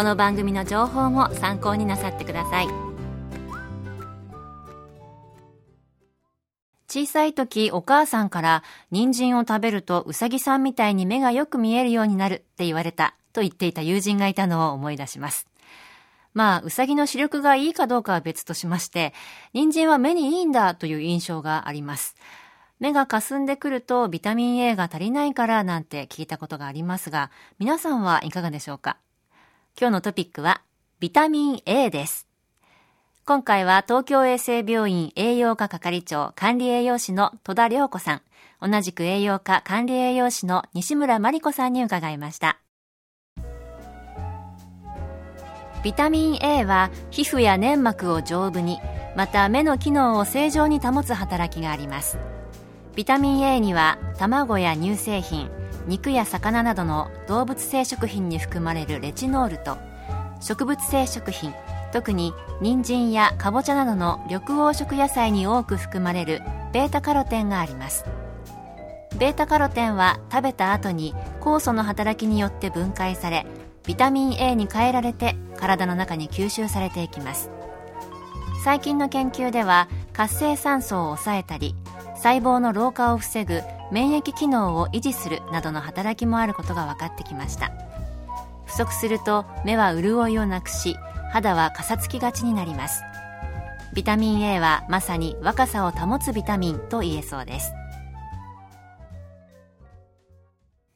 この番組の情報も参考になさってください。小さい時お母さんから人参を食べるとうさぎさんみたいに目がよく見えるようになるって言われたと言っていた友人がいたのを思い出します。まあ、うさぎの視力がいいかどうかは別としまして、人参は目にいいんだという印象があります。目が霞んでくるとビタミン A が足りないからなんて聞いたことがありますが、皆さんはいかがでしょうか？今日のトピックはビタミン A です。今回は東京衛生病院栄養科係長管理栄養士の戸田良子さん、同じく栄養科管理栄養士の西村真理子さんに伺いました。ビタミン A は皮膚や粘膜を丈夫に、また目の機能を正常に保つ働きがあります。ビタミン A には卵や乳製品肉や魚などの動物性食品に含まれるレチノールと植物性食品特に人参やかぼちゃなどの緑黄色野菜に多く含まれるベータカロテンがあります。ベータカロテンは食べた後に酵素の働きによって分解されビタミン A に変えられて体の中に吸収されていきます。最近の研究では活性酸素を抑えたり細胞の老化を防ぐ免疫機能を維持するなどの働きもあることが分かってきました。不足すると目は潤いをなくし肌はかさつきがちになります。ビタミン A はまさに若さを保つビタミンと言えそうです。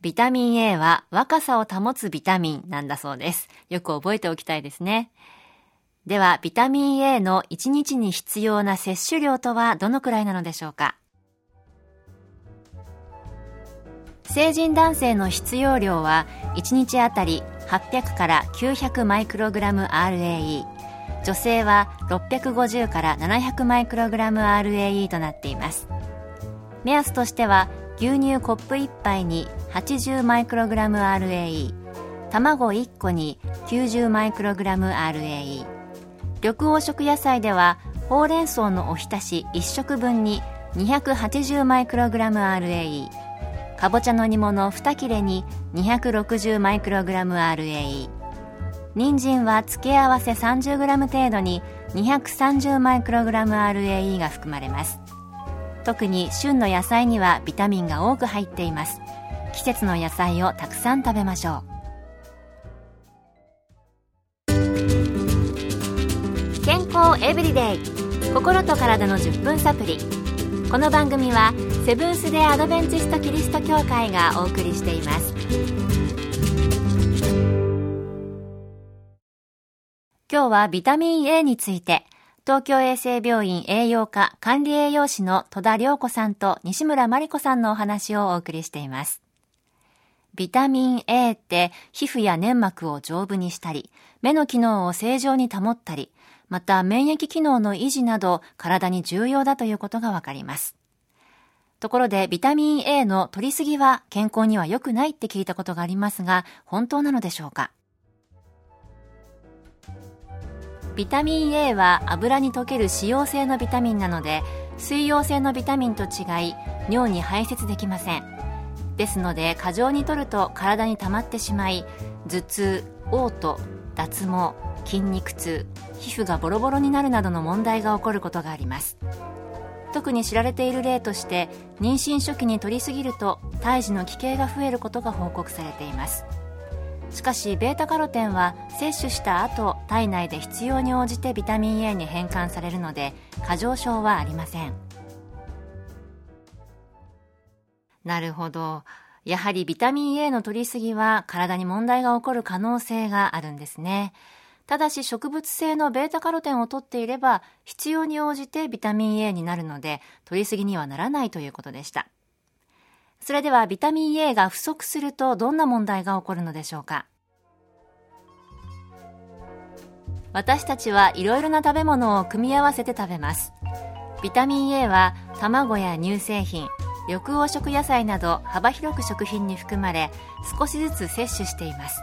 ビタミン A は若さを保つビタミンなんだそうです。よく覚えておきたいですね。ではビタミン A の1日に必要な摂取量とはどのくらいなのでしょうか？成人男性の必要量は1日あたり800から900マイクログラム RAE 女性は650から700マイクログラム RAE となっています。目安としては牛乳コップ1杯に80マイクログラム RAE 卵1個に90マイクログラム RAE 緑黄色野菜ではほうれん草のおひたし1食分に280マイクログラム RAE かぼちゃの煮物2切れに260マイクログラム RAE 人参は付け合わせ 30g 程度に230マイクログラム RAE が含まれます。特に旬の野菜にはビタミンが多く入っています。季節の野菜をたくさん食べましょう。健康エブリデイ。心と体の10分サプリ。この番組はセブンス・デ・アドベンチスト・キリスト教会がお送りしています今日はビタミン A について東京衛生病院栄養科管理栄養士の戸田良子さんと西村真理子さんのお話をお送りしていますビタミン A って皮膚や粘膜を丈夫にしたり目の機能を正常に保ったりまた免疫機能の維持など体に重要だということがわかります。ところでビタミン A の取りすぎは健康には良くないって聞いたことがありますが、本当なのでしょうか？ビタミン A は油に溶ける脂溶性のビタミンなので、水溶性のビタミンと違い、尿に排泄できません。ですので、過剰に摂ると体に溜まってしまい、頭痛、嘔吐、脱毛、筋肉痛皮膚がボロボロになるなどの問題が起こることがあります特に知られている例として妊娠初期に摂りすぎると胎児の奇形が増えることが報告されています。しかし β カロテンは摂取した後体内で必要に応じてビタミン A に変換されるので過剰症はありません。なるほど。やはりビタミン A の摂りすぎは体に問題が起こる可能性があるんですね。ただし植物性の β カロテンを摂っていれば必要に応じてビタミン A になるので摂りすぎにはならないということでした。それではビタミン A が不足するとどんな問題が起こるのでしょうか？私たちはいろいろな食べ物を組み合わせて食べます。ビタミン A は卵や乳製品緑黄色野菜など幅広く食品に含まれ少しずつ摂取しています。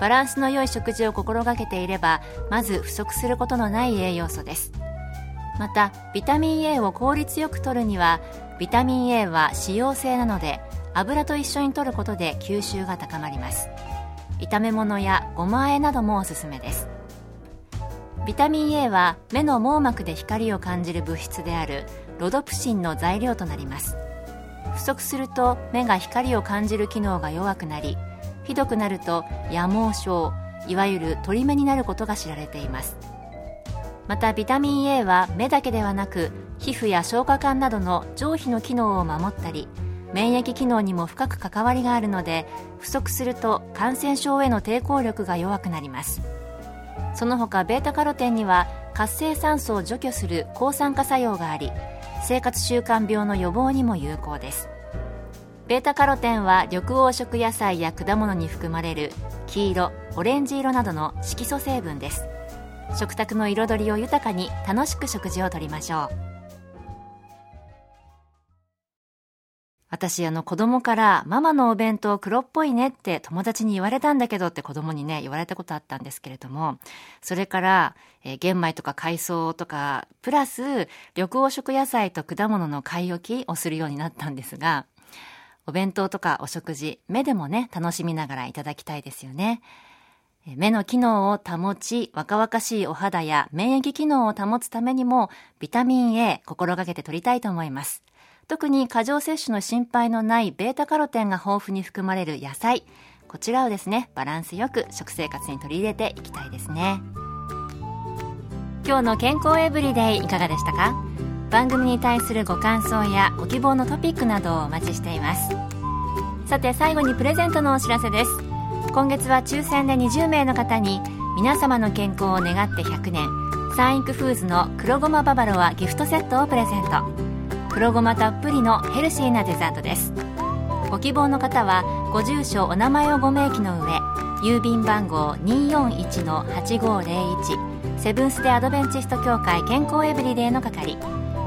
バランスの良い食事を心がけていればまず不足することのない栄養素です。またビタミン A を効率よく摂るにはビタミン A は脂溶性なので油と一緒に摂ることで吸収が高まります。炒め物やごま和えなどもおすすめです。ビタミン A は目の網膜で光を感じる物質であるロドプシンの材料となります。不足すると目が光を感じる機能が弱くなりひどくなると夜盲症いわゆる鳥目になることが知られています。またビタミン A は目だけではなく皮膚や消化管などの上皮の機能を守ったり免疫機能にも深く関わりがあるので不足すると感染症への抵抗力が弱くなります。その他 β カロテンには活性酸素を除去する抗酸化作用があり生活習慣病の予防にも有効です。Β カロテンは緑黄色野菜や果物に含まれる黄色オレンジ色などの色素成分です。食卓の彩りを豊かに楽しく食事をとりましょう。私、あの、子供から、ママのお弁当黒っぽいねって友達に言われたんだけどって子供にね、言われたことあったんですけれども、それから、えー、玄米とか海藻とか、プラス、緑黄色野菜と果物の買い置きをするようになったんですが、お弁当とかお食事、目でもね、楽しみながらいただきたいですよね。目の機能を保ち、若々しいお肌や免疫機能を保つためにも、ビタミン A 心がけて取りたいと思います。特に過剰摂取の心配のないベータカロテンが豊富に含まれる野菜こちらをですねバランスよく食生活に取り入れていきたいですね今日の健康エブリデイいかがでしたか？番組に対するご感想やご希望のトピックなどをお待ちしています。さて最後にプレゼントのお知らせです。今月は抽選で20名の方に皆様の健康を願って100年サンイクフーズの黒ごまババロアギフトセットをプレゼント。黒ごまたっぷりのヘルシーなデザートです。ご希望の方はご住所お名前をご明記の上郵便番号241-8501セブンス・デ・アドベンチスト協会健康エブリデイの係。